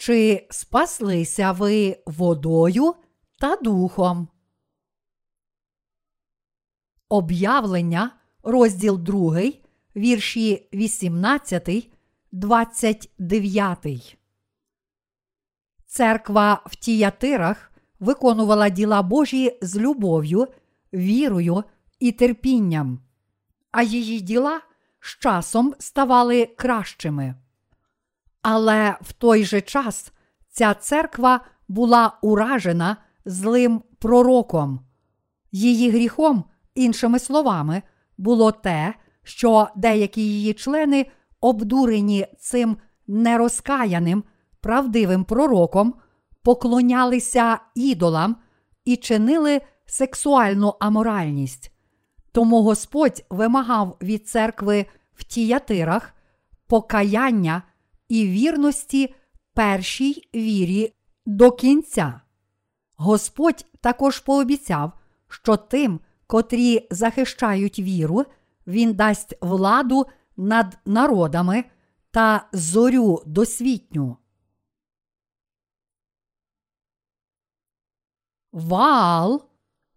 чи спаслися ви водою та духом? Об'явлення, розділ 2, вірші 18, 29. Церква в Тіятирах виконувала діла Божі з любов'ю, вірою і терпінням, а її діла з часом ставали кращими. Але в той же час ця церква була уражена злим пророком. Її гріхом, іншими словами, було те, що деякі її члени, обдурені цим нерозкаяним, правдивим пророком, поклонялися ідолам і чинили сексуальну аморальність. Тому Господь вимагав від церкви в тіятирах покаяння і вірності першій вірі до кінця. Господь також пообіцяв, що тим, котрі захищають віру, Він дасть владу над народами та зорю досвітню. Ваал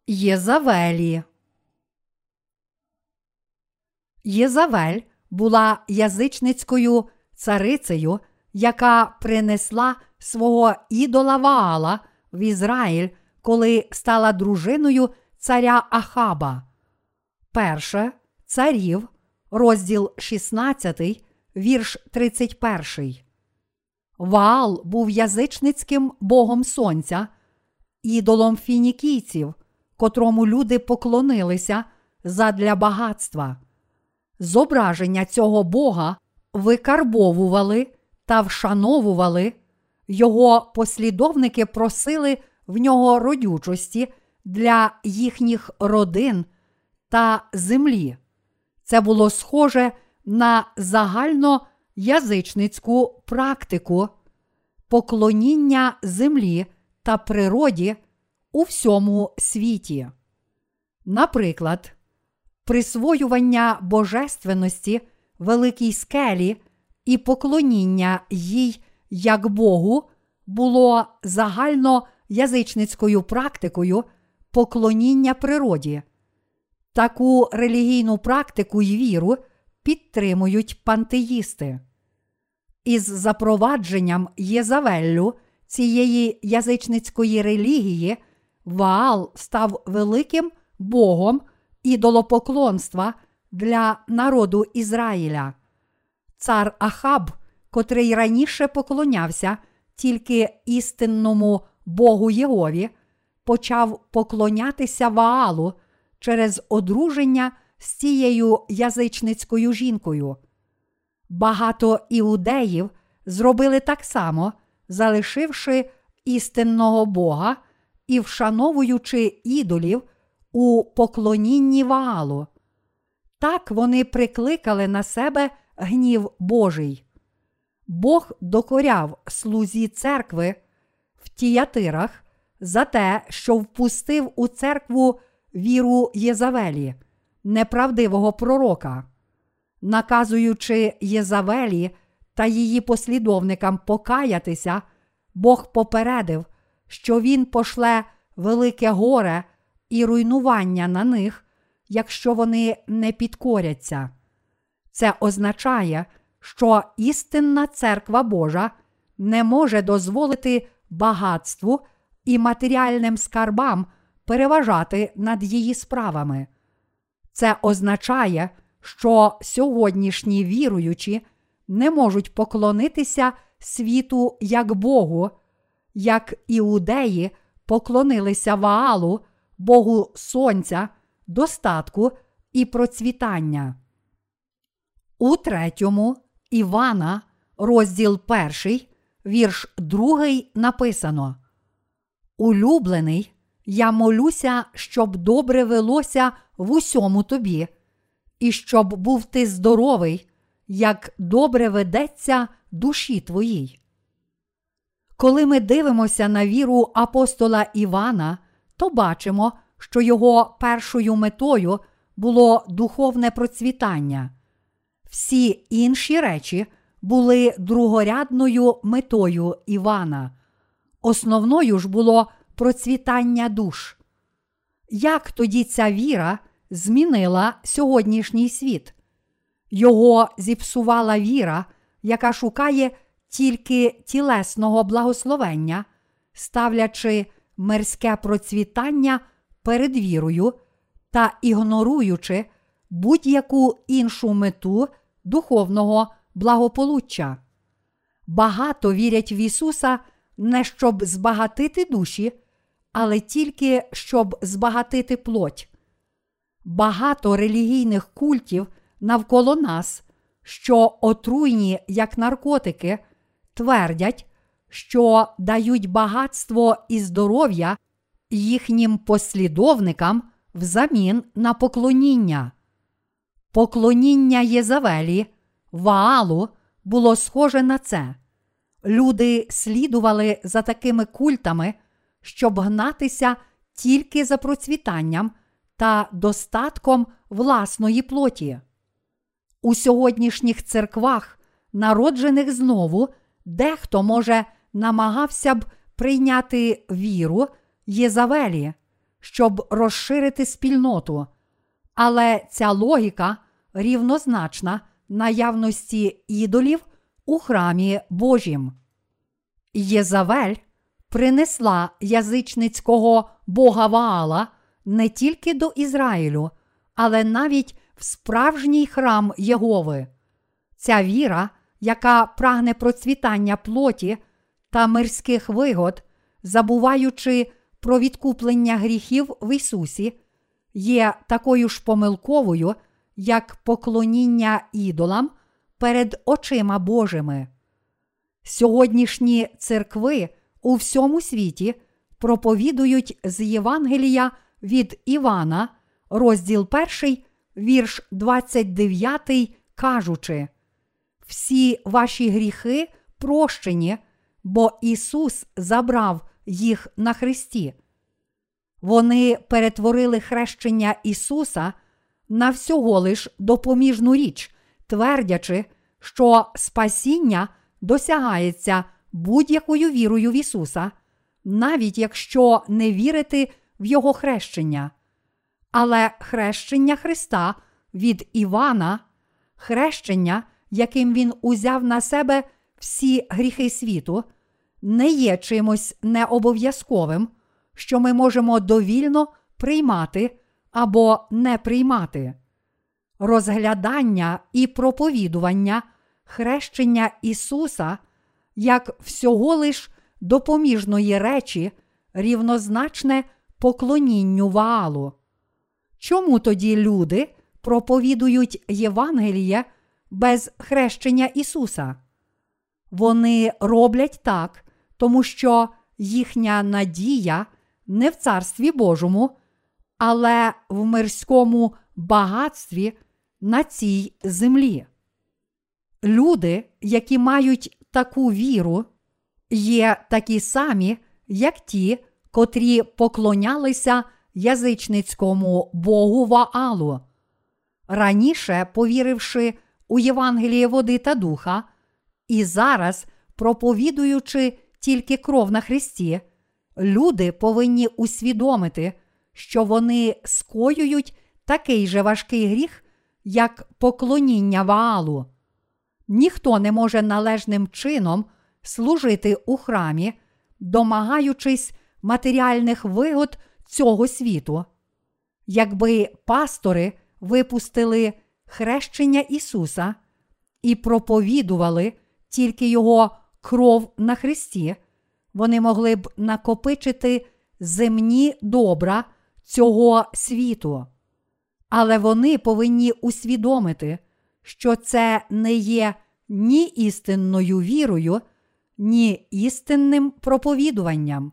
Єзавелі. Єзавель була язичницькою царицею, яка принесла свого ідола Ваала в Ізраїль, коли стала дружиною царя Ахаба. Перше царів, розділ 16, вірш 31. Ваал був язичницьким богом сонця, ідолом фінікійців, котрому люди поклонилися задля багатства. Зображення цього Бога викарбовували та вшановували, його послідовники просили в нього родючості для їхніх родин та землі. Це було схоже на загальноязичницьку практику поклоніння землі та природі у всьому світі. Наприклад, присвоювання божественності великій скелі і поклоніння їй як Богу було загальноязичницькою практикою поклоніння природі. Таку релігійну практику й віру підтримують пантеїсти. Із запровадженням Єзавеллю цієї язичницької релігії Ваал став великим богом ідолопоклонства для народу Ізраїля. Цар Ахаб, котрий раніше поклонявся тільки істинному Богу Єгові, почав поклонятися Ваалу через одруження з цією язичницькою жінкою. Багато іудеїв зробили так само, залишивши істинного Бога і вшановуючи ідолів у поклонінні Ваалу. Так вони прикликали на себе гнів Божий. Бог докоряв слузі церкви в тіятирах за те, що впустив у церкву віру Єзавелі, неправдивого пророка, наказуючи Єзавелі та її послідовникам покаятися, Бог попередив, що Він пошле велике горе і руйнування на них, якщо вони не підкоряться. Це означає, що істинна церква Божа не може дозволити багатству і матеріальним скарбам переважати над її справами. Це означає, що сьогоднішні віруючі не можуть поклонитися світу як Богу, як іудеї поклонилися Ваалу, Богу Сонця, достатку і процвітання. У третьому Івана, розділ перший, вірш другий написано: Улюблений, я молюся, щоб добре велося в усьому тобі, і щоб був ти здоровий, як добре ведеться душі твоїй. Коли ми дивимося на віру апостола Івана, то бачимо, що його першою метою було духовне процвітання. Всі інші речі були другорядною метою Івана. Основною ж було процвітання душ. Як тоді ця віра змінила сьогоднішній світ? Його зіпсувала віра, яка шукає тільки тілесного благословення, ставлячи мирське процвітання перед вірою та ігноруючи будь-яку іншу мету духовного благополуччя. Багато вірять в Ісуса не щоб збагатити душі, але тільки щоб збагатити плоть. Багато релігійних культів навколо нас, що отруйні як наркотики, твердять, що дають багатство і здоров'я їхнім послідовникам взамін на поклоніння. Поклоніння Єзавелі, Ваалу було схоже на це. Люди слідували за такими культами, щоб гнатися тільки за процвітанням та достатком власної плоті. У сьогоднішніх церквах, народжених знову, дехто може намагався б прийняти віру Єзавелі, щоб розширити спільноту. Але ця логіка рівнозначна наявності ідолів у храмі Божім. Єзавель принесла язичницького бога Ваала не тільки до Ізраїлю, але навіть в справжній храм Єгови. Ця віра, яка прагне процвітання плоті та мирських вигод, забуваючи про відкуплення гріхів в Ісусі, є такою ж помилковою, як поклоніння ідолам перед очима Божими. Сьогоднішні церкви у всьому світі проповідують з Євангелія від Івана, розділ 1, вірш 29, кажучи: Всі ваші гріхи прощені, бо Ісус забрав їх на Христі. Вони перетворили хрещення Ісуса на всього лиш допоміжну річ, твердячи, що спасіння досягається будь-якою вірою в Ісуса, навіть якщо не вірити в Його хрещення. Але хрещення Христа від Івана, хрещення, яким Він узяв на себе всі гріхи світу, не є чимось необов'язковим, що ми можемо довільно приймати або не приймати. Розглядання і проповідування хрещення Ісуса як всього лиш допоміжної речі, рівнозначне поклонінню Ваалу. Чому тоді люди проповідують Євангеліє без хрещення Ісуса? Вони роблять так, тому що їхня надія не в Царстві Божому, але в мирському багатстві на цій землі. Люди, які мають таку віру, є такі самі, як ті, котрі поклонялися язичницькому Богу Ваалу. Раніше, повіривши у Євангеліє води та духа, і зараз, проповідуючи тільки кров на Христі, люди повинні усвідомити, що вони скоюють такий же важкий гріх, як поклоніння Ваалу. Ніхто не може належним чином служити у храмі, домагаючись матеріальних вигод цього світу. Якби пастори випустили хрещення Ісуса і проповідували тільки Його кров на Христі, вони могли б накопичити земні добра цього світу. Але вони повинні усвідомити, що це не є ні істинною вірою, ні істинним проповідуванням.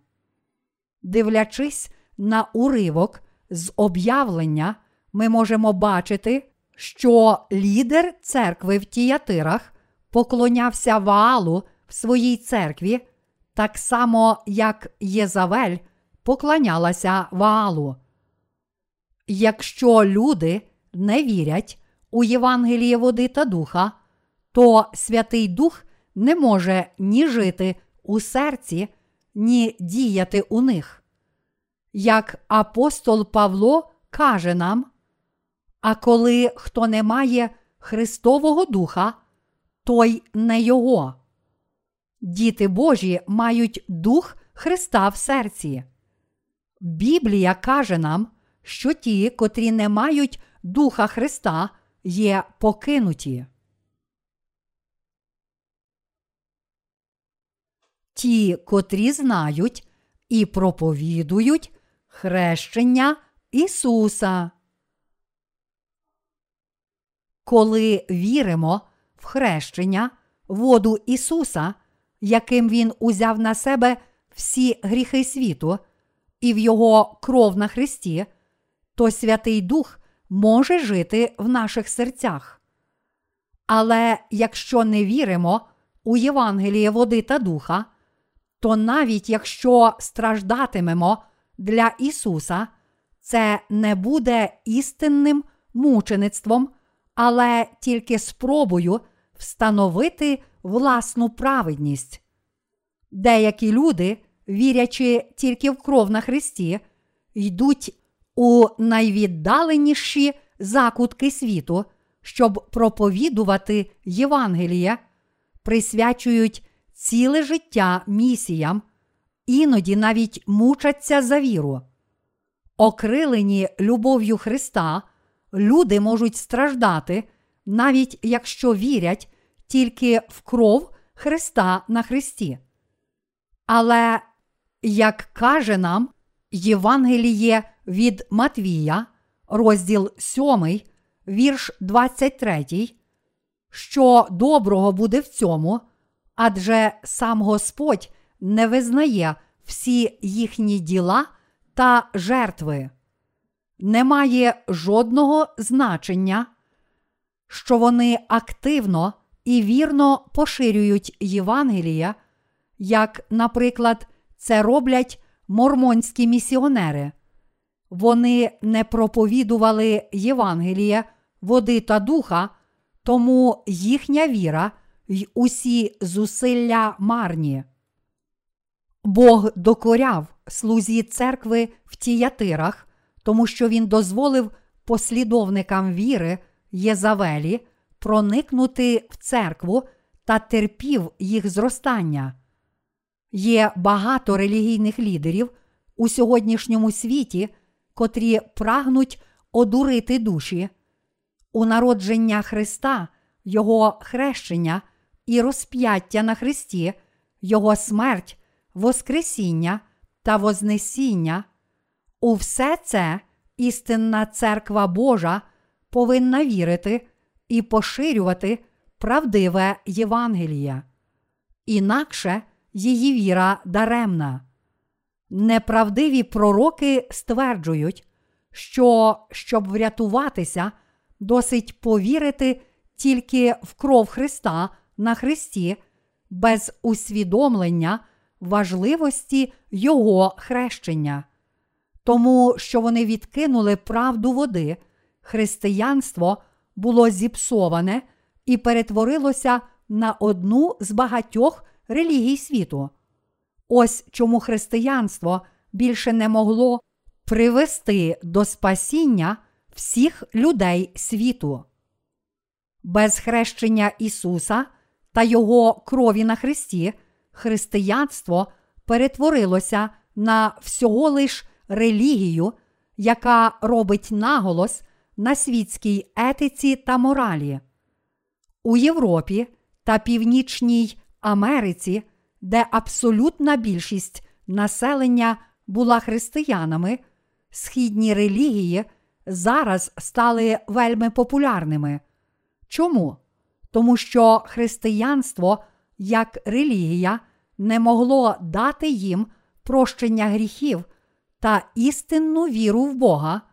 Дивлячись на уривок з об'явлення, ми можемо бачити, що лідер церкви в Тіятирах поклонявся Ваалу в своїй церкві, так само, як Єзавель поклонялася Ваалу. Якщо люди не вірять у Євангеліє води та духа, то Святий Дух не може ні жити у серці, ні діяти у них. Як апостол Павло каже нам, а коли хто не має Христового Духа, той не Його. Діти Божі мають Дух Христа в серці. Біблія каже нам, що ті, котрі не мають Духа Христа, є покинуті. Ті, котрі знають і проповідують хрещення Ісуса. Коли віримо в хрещення, воду Ісуса, яким Він узяв на себе всі гріхи світу, і в Його кров на Христі, то Святий Дух може жити в наших серцях. Але якщо не віримо у Євангеліє води та духа, то навіть якщо страждатимемо для Ісуса, це не буде істинним мучеництвом, але тільки спробою встановити власну праведність. Деякі люди, вірячи тільки в кров на Христі, йдуть у найвіддаленіші закутки світу, щоб проповідувати Євангеліє, присвячують ціле життя місіям, іноді навіть мучаться за віру. Окрилені любов'ю Христа, люди можуть страждати, навіть якщо вірять тільки в кров Христа на Христі. Але, як каже нам Євангеліє від Матвія, розділ 7, вірш 23, що доброго буде в цьому, адже сам Господь не визнає всі їхні діла та жертви. Немає жодного значення, що вони активно і вірно поширюють Євангелія, як, наприклад, це роблять мормонські місіонери. Вони не проповідували Євангеліє, води та духа, тому їхня віра й усі зусилля марні. Бог докоряв слузі церкви в тіятирах, тому що він дозволив послідовникам віри Єзавелі проникнути в церкву та терпів їх зростання. Є багато релігійних лідерів у сьогоднішньому світі, котрі прагнуть одурити душі. У народження Христа, Його хрещення і розп'яття на Христі, Його смерть, Воскресіння та Вознесіння. У все це істинна церква Божа повинна вірити і поширювати правдиве Євангеліє. Інакше її віра даремна. Неправдиві пророки стверджують, що щоб врятуватися, досить повірити тільки в кров Христа на Христі, без усвідомлення важливості Його хрещення. Тому що вони відкинули правду води, християнство було зіпсоване і перетворилося на одну з багатьох релігій світу. Ось чому християнство більше не могло привести до спасіння всіх людей світу. Без хрещення Ісуса та Його крові на Христі християнство перетворилося на всього лиш релігію, яка робить наголос на світській етиці та моралі. У Європі та Північній Америці, де абсолютна більшість населення була християнами, східні релігії зараз стали вельми популярними. Чому? Тому що християнство як релігія не могло дати їм прощення гріхів та істинну віру в Бога.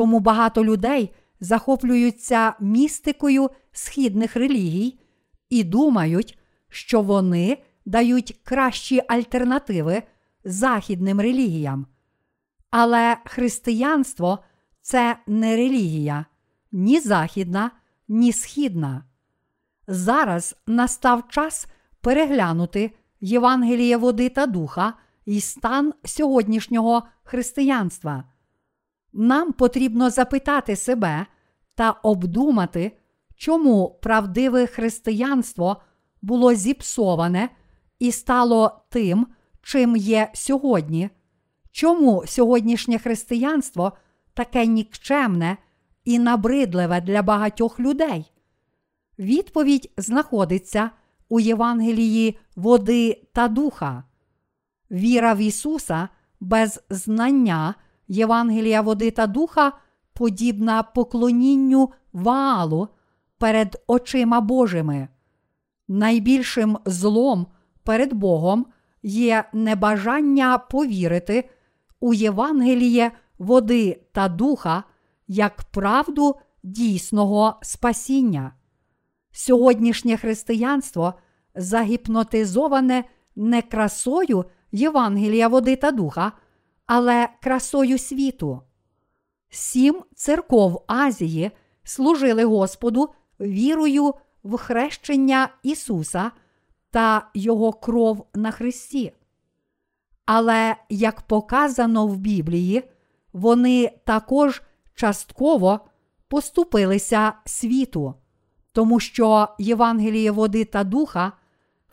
Тому багато людей захоплюються містикою східних релігій і думають, що вони дають кращі альтернативи західним релігіям. Але християнство це не релігія, ні західна, ні східна. Зараз настав час переглянути Євангеліє води та духа і стан сьогоднішнього християнства. Нам потрібно запитати себе та обдумати, чому правдиве християнство було зіпсоване і стало тим, чим є сьогодні, чому сьогоднішнє християнство таке нікчемне і набридливе для багатьох людей. Відповідь знаходиться у Євангелії води та духа. Віра в Ісуса без знання Євангелія води та духа подібна поклонінню ваалу перед очима Божими. Найбільшим злом перед Богом є небажання повірити у Євангеліє води та духа як правду дійсного спасіння. Сьогоднішнє християнство загіпнотизоване не красою Євангелія води та духа, але красою світу. Сім церков Азії служили Господу вірою в хрещення Ісуса та Його кров на Христі. Але, як показано в Біблії, вони також частково поступилися світу, тому що Євангеліє води та духа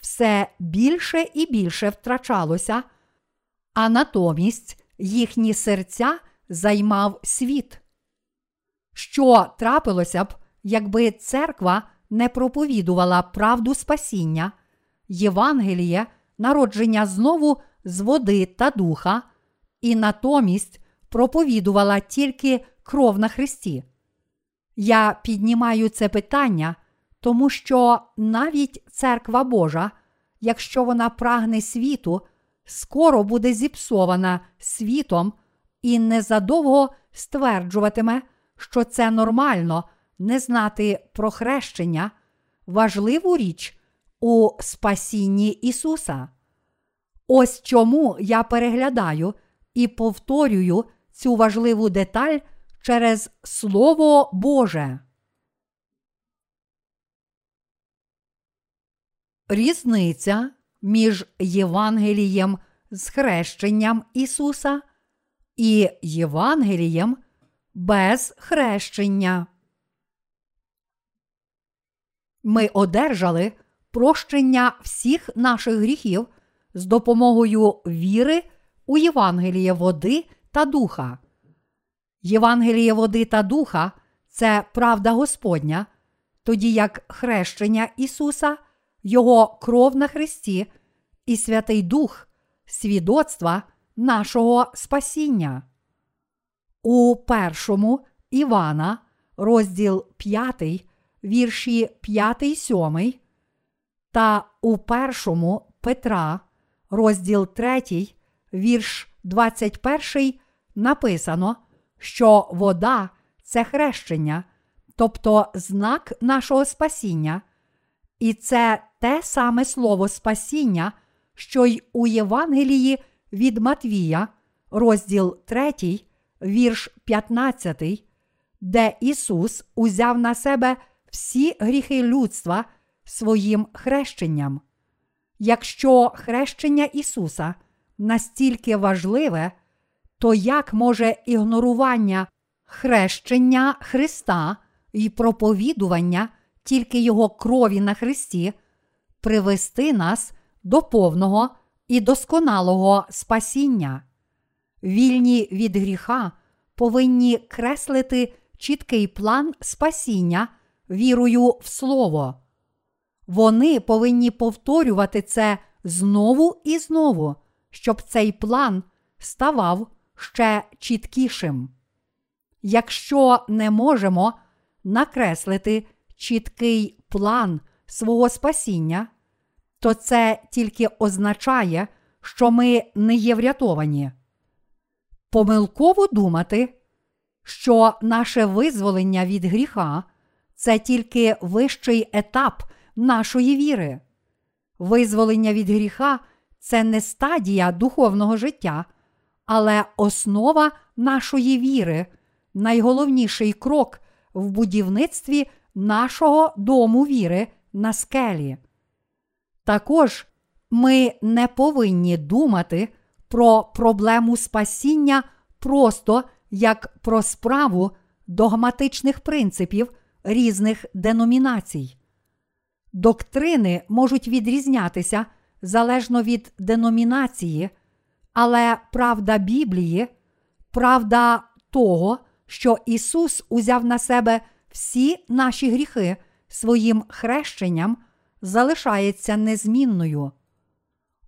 все більше і більше втрачалося, а натомість їхні серця займав світ. Що трапилося б, якби церква не проповідувала правду спасіння, Євангеліє, народження знову з води та духа, і натомість проповідувала тільки кров на Христі? Я піднімаю це питання, тому що навіть церква Божа, якщо вона прагне світу, скоро буде зіпсована світом і незадовго стверджуватиме, що це нормально не знати про хрещення, важливу річ у спасінні Ісуса. Ось чому я переглядаю і повторюю цю важливу деталь через Слово Боже. Різниця між Євангелієм з хрещенням Ісуса і Євангелієм без хрещення. Ми одержали прощення всіх наших гріхів з допомогою віри у Євангеліє води та духа. Євангеліє води та духа це правда Господня, тоді як хрещення Ісуса, Його кров на Христі і Святий Дух свідоцтва нашого спасіння. У першому Івана, розділ 5, вірші 5 7, та у першому Петра, розділ 3, вірш 21, написано, що вода це хрещення, тобто знак нашого спасіння, і це те саме слово спасіння, що й у Євангелії від Матвія, розділ 3, вірш 15, де Ісус узяв на себе всі гріхи людства своїм хрещенням. Якщо хрещення Ісуса настільки важливе, то як може ігнорування хрещення Христа і проповідування тільки Його крові на Христі привести нас до повного і досконалого спасіння? Вільні від гріха повинні креслити чіткий план спасіння вірою в Слово. Вони повинні повторювати це знову і знову, щоб цей план ставав ще чіткішим. Якщо не можемо накреслити чіткий план свого спасіння, то це тільки означає, що ми не є врятовані. Помилково думати, що наше визволення від гріха це тільки вищий етап нашої віри. Визволення від гріха це не стадія духовного життя, але основа нашої віри, найголовніший крок в будівництві нашого дому віри на скелі. Також ми не повинні думати про проблему спасіння просто як про справу догматичних принципів різних деномінацій. Доктрини можуть відрізнятися залежно від деномінації, але правда Біблії, правда того, що Ісус узяв на себе всі наші гріхи своїм хрещенням, залишається незмінною.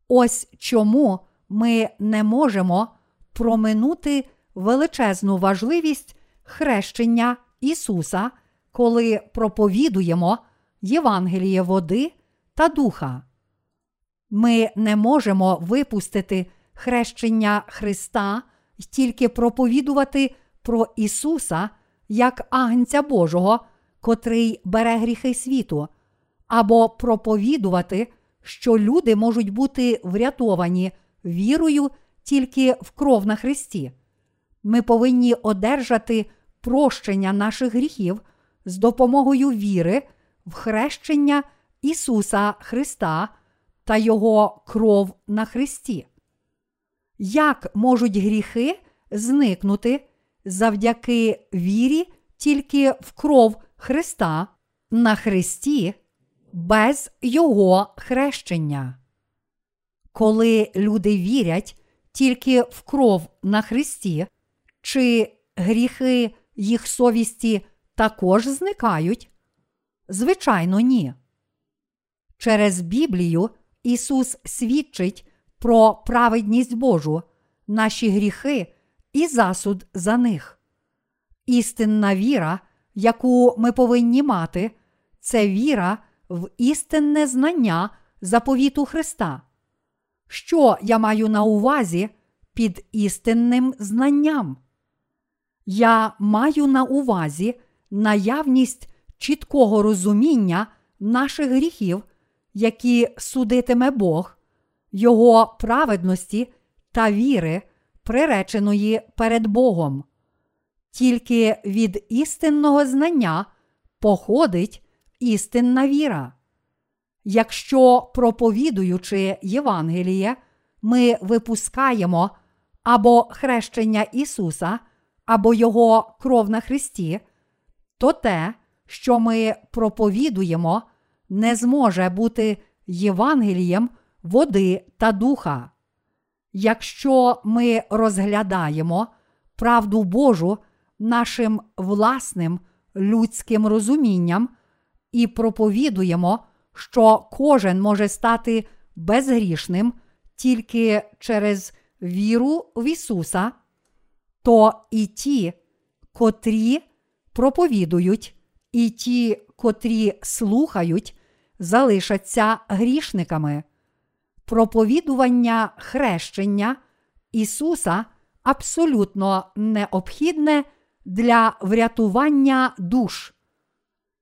Ось чому ми не можемо проминути величезну важливість хрещення Ісуса, коли проповідуємо Євангеліє води та духа. Ми не можемо випустити хрещення Христа й тільки проповідувати про Ісуса як Агнця Божого, котрий бере гріхи світу, або проповідувати, що люди можуть бути врятовані вірою тільки в кров на Христі. Ми повинні одержати прощення наших гріхів з допомогою віри в хрещення Ісуса Христа та Його кров на Христі. Як можуть гріхи зникнути завдяки вірі тільки в кров Христа на Христі без Його хрещення? Коли люди вірять тільки в кров на Христі, чи гріхи їх совісті також зникають? Звичайно, ні. Через Біблію Ісус свідчить про праведність Божу, наші гріхи і засуд за них. Істинна віра, яку ми повинні мати, це віра в істинне знання заповіту Христа. Що я маю на увазі під істинним знанням? Я маю на увазі наявність чіткого розуміння наших гріхів, які судитиме Бог, Його праведності та віри, приреченої перед Богом. Тільки від істинного знання походить істинна віра. Якщо, проповідуючи Євангеліє, ми випускаємо або хрещення Ісуса, або Його кров на Христі, то те, що ми проповідуємо, не зможе бути Євангелієм води та духа. Якщо ми розглядаємо правду Божу нашим власним людським розумінням і проповідуємо, що кожен може стати безгрішним тільки через віру в Ісуса, то і ті, котрі проповідують, і ті, котрі слухають, залишаться грішниками. Проповідування хрещення Ісуса абсолютно необхідне для врятування душ.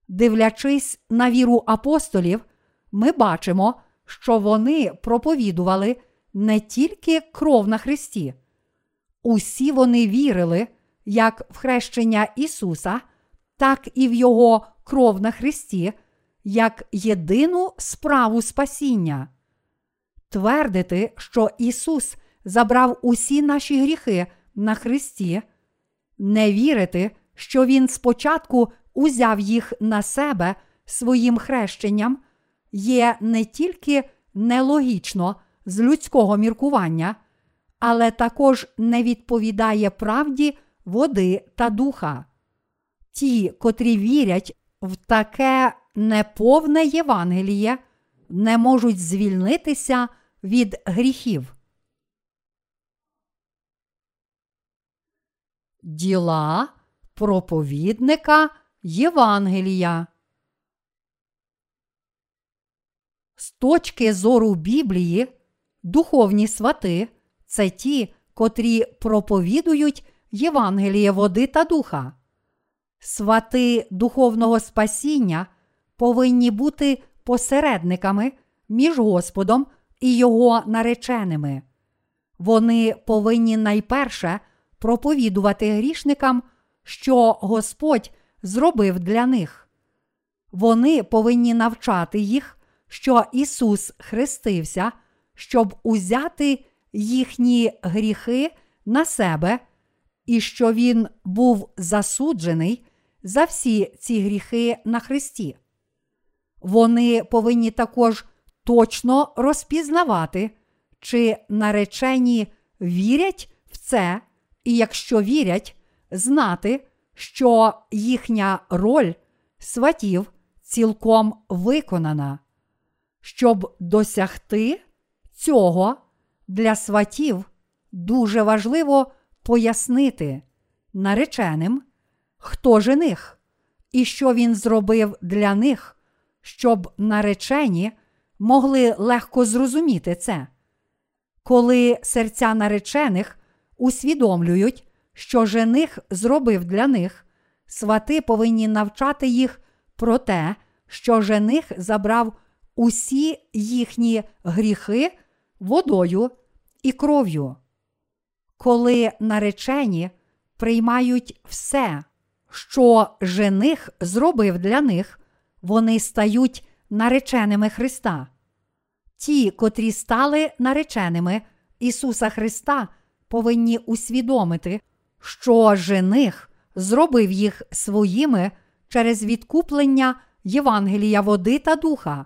Дивлячись на віру апостолів, ми бачимо, що вони проповідували не тільки кров на Христі, усі вони вірили як в хрещення Ісуса, так і в Його кров на Христі, як єдину справу спасіння. Твердити, що Ісус забрав усі наші гріхи на Христі, не вірити, що Він спочатку узяв їх на себе своїм хрещенням, є не тільки нелогічно з людського міркування, але також не відповідає правді води та духа. Ті, котрі вірять в таке неповне Євангеліє, не можуть звільнитися від гріхів. Діла проповідника Євангелія. З точки зору Біблії, духовні свати це ті, котрі проповідують Євангеліє води та духа. Свати духовного спасіння повинні бути посередниками між Господом і його нареченими. Вони повинні найперше проповідувати грішникам, що Господь зробив для них. Вони повинні навчати їх, що Ісус хрестився, щоб узяти їхні гріхи на себе, і що Він був засуджений за всі ці гріхи на Христі. Вони повинні також точно розпізнавати, чи наречені вірять в це, і якщо вірять, знати, що їхня роль сватів цілком виконана. Щоб досягти цього для сватів дуже важливо пояснити нареченим, хто жених і що він зробив для них, щоб наречені могли легко зрозуміти це. Коли серця наречених усвідомлюють, що жених зробив для них, свати повинні навчати їх про те, що жених забрав усі їхні гріхи водою і кров'ю. Коли наречені приймають все, що жених зробив для них, вони стають нареченими Христа. Ті, котрі стали нареченими Ісуса Христа, повинні усвідомити, що жених зробив їх своїми через відкуплення Євангелія води та духа.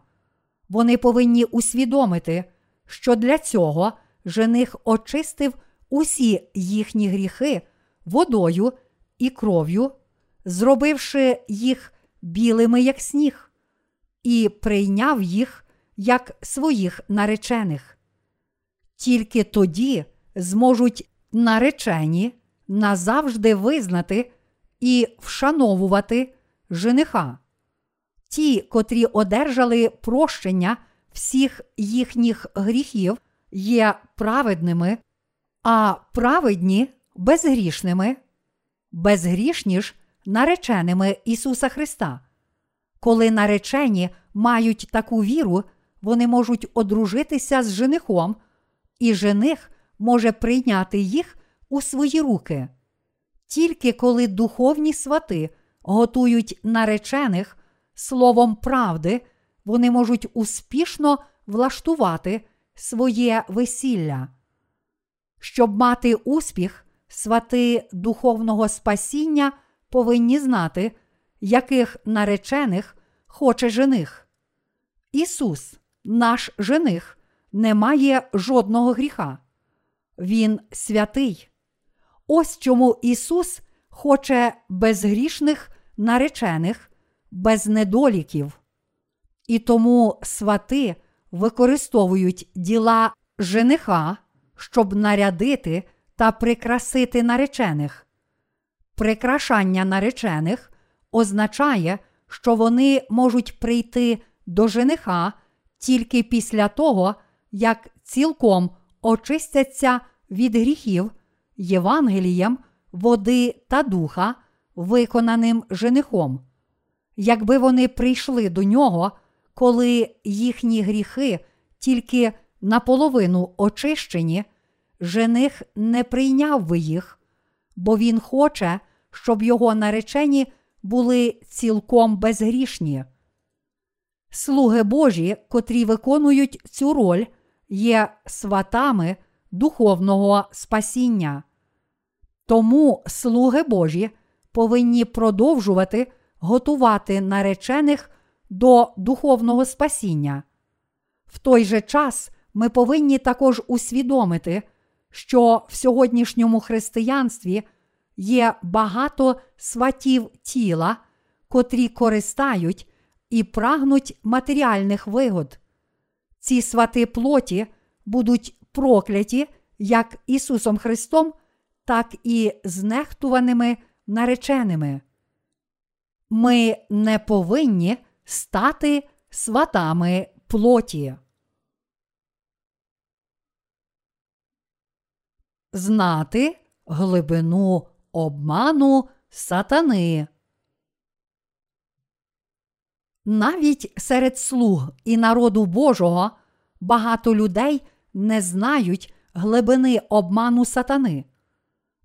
Вони повинні усвідомити, що для цього жених очистив усі їхні гріхи водою і кров'ю, зробивши їх білими, як сніг, і прийняв їх як своїх наречених. Тільки тоді зможуть наречені назавжди визнати і вшановувати жениха. Ті, котрі одержали прощення всіх їхніх гріхів, є праведними, а праведні безгрішними, безгрішні ж нареченими Ісуса Христа. Коли наречені мають таку віру, вони можуть одружитися з женихом, і жених може прийняти їх у свої руки. Тільки коли духовні свати готують наречених словом правди, вони можуть успішно влаштувати своє весілля. Щоб мати успіх, свати духовного спасіння повинні знати, яких наречених хоче жених. Ісус, наш жених, не має жодного гріха. Він святий. Ось чому Ісус хоче безгрішних наречених, без недоліків. І тому свати використовують діла жениха, щоб нарядити та прикрасити наречених. Прикрашання наречених означає, що вони можуть прийти до жениха тільки після того, як цілком очистяться від гріхів Євангелієм, води та духа, виконаним женихом. Якби вони прийшли до нього, коли їхні гріхи тільки наполовину очищені, жених не прийняв би їх, бо він хоче, щоб його наречені були цілком безгрішні. Слуги Божі, котрі виконують цю роль, є сватами духовного спасіння. Тому слуги Божі повинні продовжувати готувати наречених до духовного спасіння. В той же час ми повинні також усвідомити, що в сьогоднішньому християнстві є багато сватів тіла, котрі користають і прагнуть матеріальних вигод. Ці свати плоті будуть прокляті як Ісусом Христом, так і знехтуваними нареченими. Ми не повинні стати сватами плоті. Знати глибину обману сатани. Навіть серед слуг і народу Божого багато людей не знають глибини обману сатани.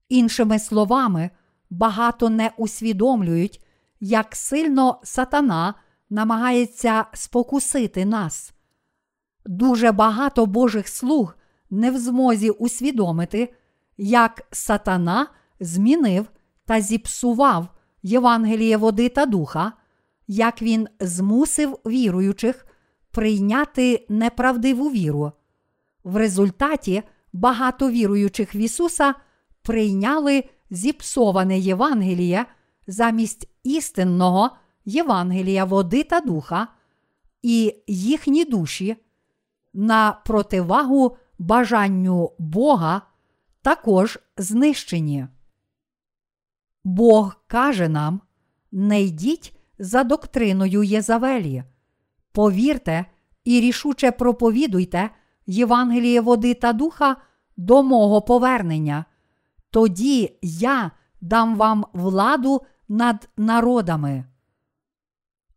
Іншими словами, багато не усвідомлюють, як сильно сатана намагається спокусити нас. Дуже багато Божих слуг не в змозі усвідомити, як сатана змінив та зіпсував Євангеліє води та духа, як він змусив віруючих прийняти неправдиву віру. В результаті багато віруючих в Ісуса прийняли зіпсоване Євангеліє замість істинного Євангелія води та духа, і їхні душі на противагу бажанню Бога також знищені. Бог каже нам: не йдіть за доктриною Єзавелі, повірте і рішуче проповідуйте Євангеліє води та духа до мого повернення. Тоді я дам вам владу над народами.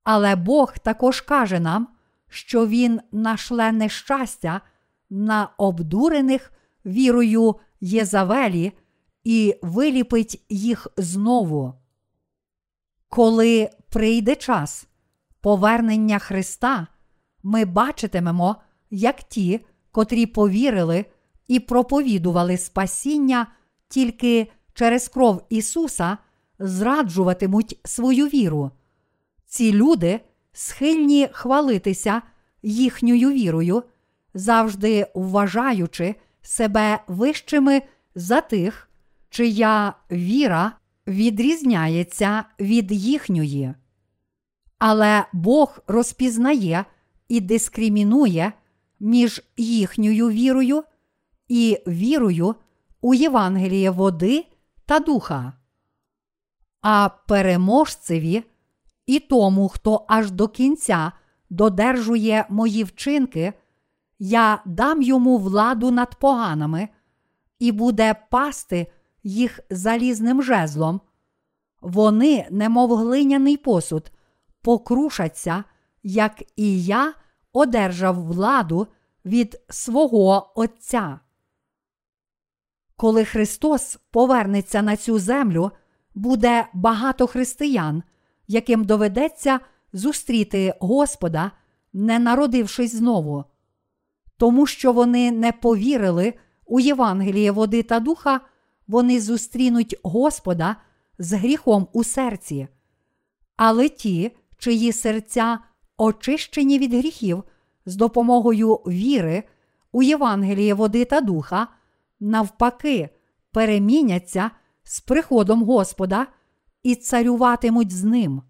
Але Бог також каже нам, що Він нашле нещастя на обдурених вірою Єзавелі і виліпить їх знову. Коли прийде час повернення Христа, ми бачитимемо, як ті, котрі повірили і проповідували спасіння тільки через кров Ісуса, зраджуватимуть свою віру. Ці люди схильні хвалитися їхньою вірою, завжди вважаючи себе вищими за тих, чия віра відрізняється від їхньої. Але Бог розпізнає і дискримінує між їхньою вірою і вірою у Євангеліє води та духа. А переможцеві і тому, хто аж до кінця додержує мої вчинки, я дам йому владу над поганими і буде пасти їх залізним жезлом. Вони, немов глиняний посуд, покрушаться, як і я одержав владу від свого Отця. Коли Христос повернеться на цю землю, буде багато християн, яким доведеться зустріти Господа, не народившись знову, тому що вони не повірили у Євангеліє води та духа, вони зустрінуть Господа з гріхом у серці. Але ті, чиї серця очищені від гріхів з допомогою віри у Євангеліє води та духа, навпаки, переміняться з приходом Господа і царюватимуть з ним.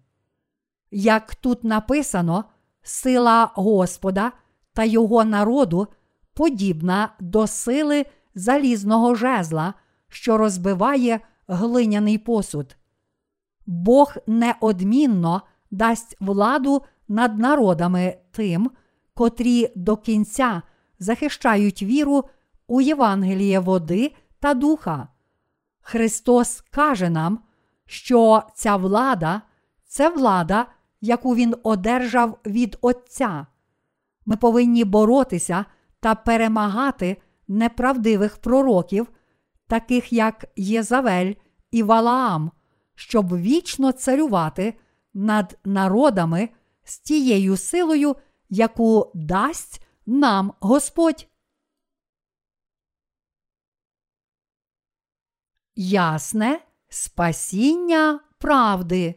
Як тут написано, сила Господа та його народу подібна до сили залізного жезла, що розбиває глиняний посуд. Бог неодмінно дасть владу над народами тим, котрі до кінця захищають віру у Євангеліє води та духа. Христос каже нам, що ця влада це влада, яку Він одержав від Отця. Ми повинні боротися та перемагати неправдивих пророків, таких як Єзавель і Валаам, щоб вічно царювати над народами з тією силою, яку дасть нам Господь. Ясне спасіння правди.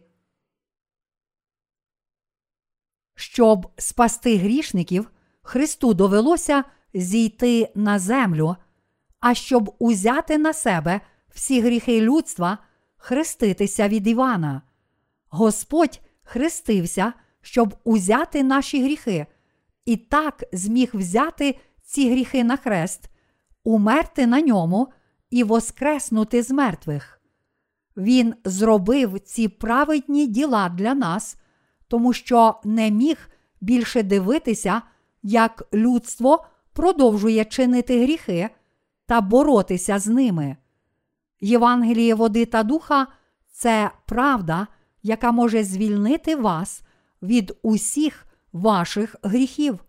Щоб спасти грішників, Христу довелося зійти на землю, а щоб узяти на себе всі гріхи людства, хреститися від Івана. Господь хрестився, щоб узяти наші гріхи, і так зміг взяти ці гріхи на хрест, умерти на ньому і воскреснути з мертвих. Він зробив ці праведні діла для нас, тому що не міг більше дивитися, як людство продовжує чинити гріхи та боротися з ними. Євангеліє води та духа це правда, яка може звільнити вас від усіх ваших гріхів.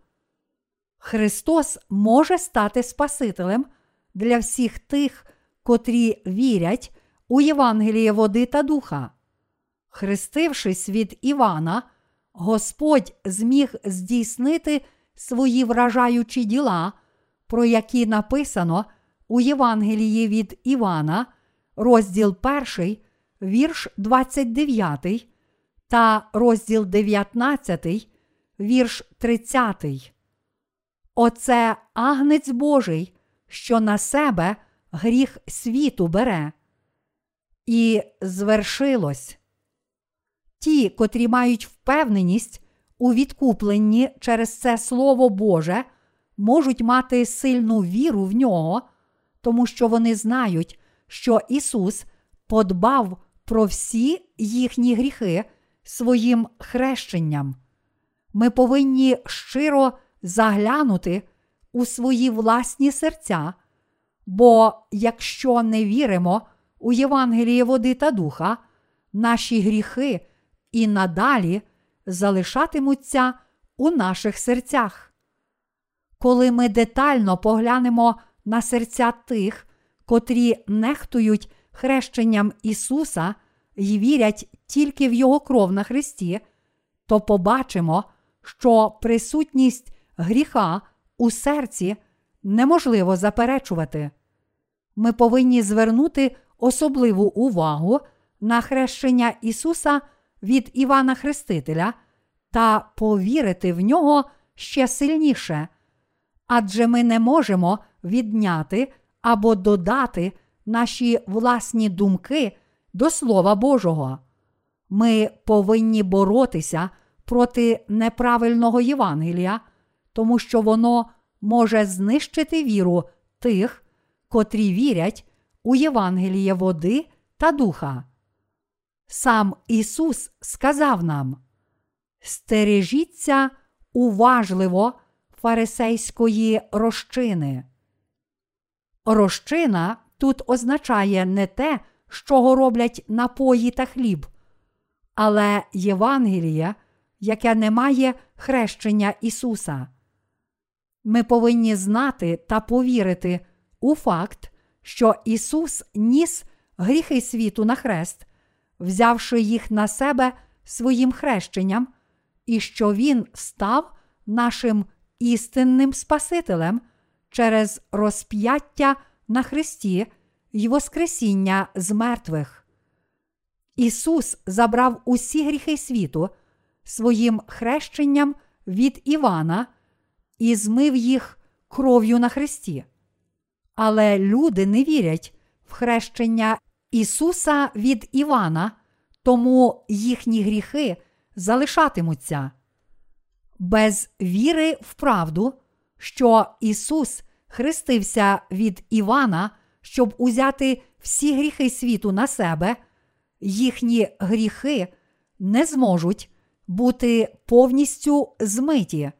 Христос може стати Спасителем для всіх тих, котрі вірять у Євангеліє води та духа. Хрестившись від Івана, Господь зміг здійснити свої вражаючі діла, про які написано у Євангелії від Івана, розділ 1, вірш 29 та розділ 19, вірш 30. Оце агнець Божий, що на себе гріх світу бере. І звершилось. Ті, котрі мають впевненість у відкупленні через це Слово Боже, можуть мати сильну віру в нього, тому що вони знають, що Ісус подбав про всі їхні гріхи своїм хрещенням. Ми повинні щиро заглянути у свої власні серця, бо якщо не віримо у Євангеліє води та духа, наші гріхи і надалі залишатимуться у наших серцях. Коли ми детально поглянемо на серця тих, котрі нехтують хрещенням Ісуса і вірять тільки в Його кров на Христі, то побачимо, що присутність гріха у серці неможливо заперечувати. Ми повинні звернути особливу увагу на хрещення Ісуса від Івана Хрестителя та повірити в нього ще сильніше, адже ми не можемо відняти або додати наші власні думки до Слова Божого. Ми повинні боротися проти неправильного Євангелія, тому що воно може знищити віру тих, котрі вірять у Євангеліє води та духа. Сам Ісус сказав нам: Стережіться уважливо фарисейської розчини. Розчина тут означає не те, чого роблять напої та хліб, але Євангеліє, яке не має хрещення Ісуса. Ми повинні знати та повірити у факт, що Ісус ніс гріхи світу на хрест, взявши їх на себе своїм хрещенням, і що Він став нашим істинним Спасителем через розп'яття на Христі й Воскресіння з мертвих. Ісус забрав усі гріхи світу своїм хрещенням від Івана і змив їх кров'ю на Христі. Але люди не вірять в хрещення Ісуса від Івана, тому їхні гріхи залишатимуться. Без віри в правду, що Ісус хрестився від Івана, щоб узяти всі гріхи світу на себе, їхні гріхи не зможуть бути повністю змиті.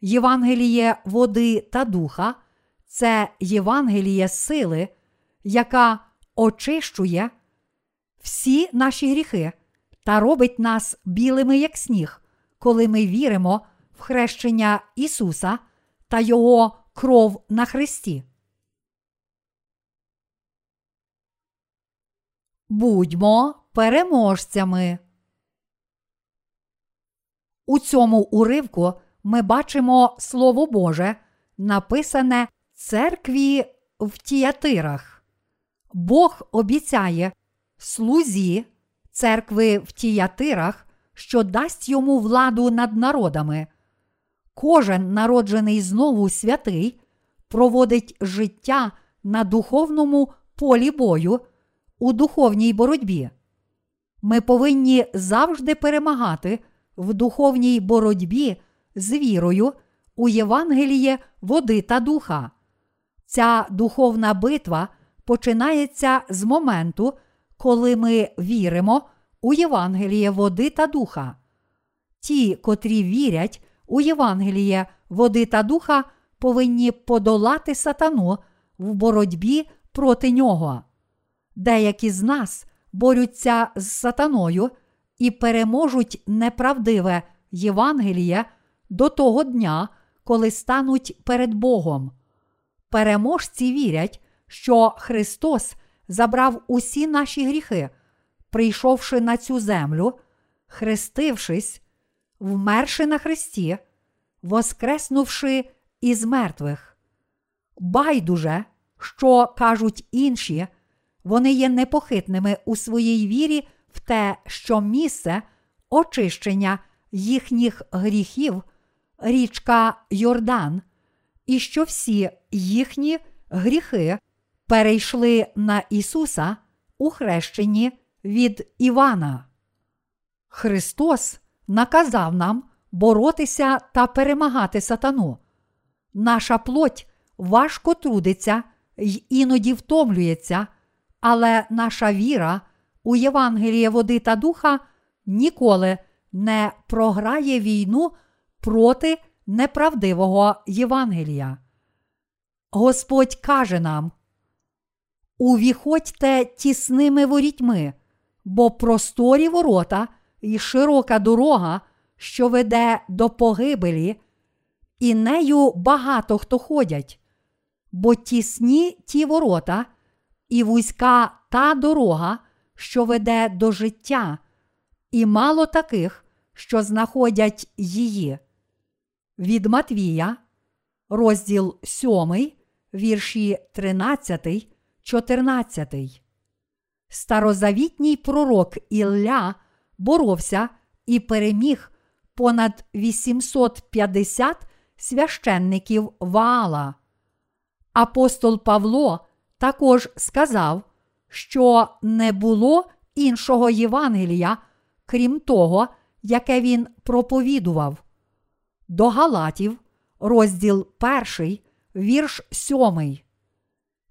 Євангеліє води та духа це Євангеліє сили, яка очищує всі наші гріхи та робить нас білими, як сніг, коли ми віримо в хрещення Ісуса та Його кров на Христі. Будьмо переможцями. У цьому уривку ми бачимо Слово Боже, написане церкві в тіятирах. Бог обіцяє слузі церкви в тіятирах, що дасть йому владу над народами. Кожен народжений знову святий проводить життя на духовному полі бою у духовній боротьбі. Ми повинні завжди перемагати в духовній боротьбі з вірою у Євангеліє води та духа. Ця духовна битва починається з моменту, коли ми віримо у Євангеліє води та духа. Ті, котрі вірять у Євангеліє води та духа, повинні подолати сатану в боротьбі проти нього. Деякі з нас борються з сатаною і переможуть неправдиве Євангеліє до того дня, коли стануть перед Богом. Переможці вірять, що Христос забрав усі наші гріхи, прийшовши на цю землю, хрестившись, вмерши на Христі, воскреснувши із мертвих. Байдуже, що кажуть інші, вони є непохитними у своїй вірі в те, що місце очищення їхніх гріхів, річка Йордан, і що всі їхні гріхи перейшли на Ісуса у хрещенні від Івана. Христос наказав нам боротися та перемагати сатану. Наша плоть важко трудиться й іноді втомлюється, але наша віра у Євангеліє води та духа ніколи не програє війну проти неправдивого Євангелія. Господь каже нам: Увіходьте тісними ворітьми, бо просторі ворота і широка дорога, що веде до погибелі, і нею багато хто ходять, бо тісні ті ворота, і вузька та дорога, що веде до життя, і мало таких, що знаходять її. Від Матвія, розділ 7, вірші 13, 14. Старозавітній пророк Ілля боровся і переміг понад 850 священників Ваала. Апостол Павло також сказав, що не було іншого Євангелія, крім того, яке він проповідував. До Галатів, розділ 1, вірш 7.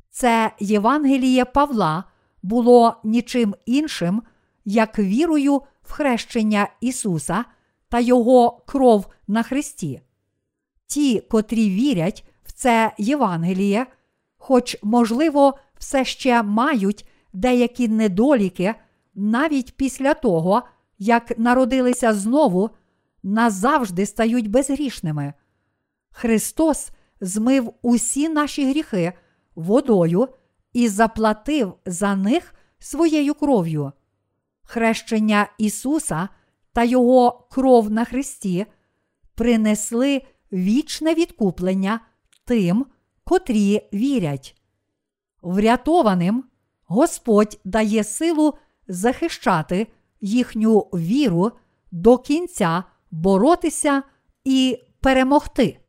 Це Євангеліє Павла було нічим іншим, як вірою в хрещення Ісуса та Його кров на Христі. Ті, котрі вірять в це Євангеліє, хоч, можливо, все ще мають деякі недоліки навіть після того, як народилися знову, назавжди стають безгрішними. Христос змив усі наші гріхи водою і заплатив за них своєю кров'ю. Хрещення Ісуса та Його кров на Христі принесли вічне відкуплення тим, котрі вірять. Врятованим Господь дає силу захищати їхню віру до кінця боротися і перемогти.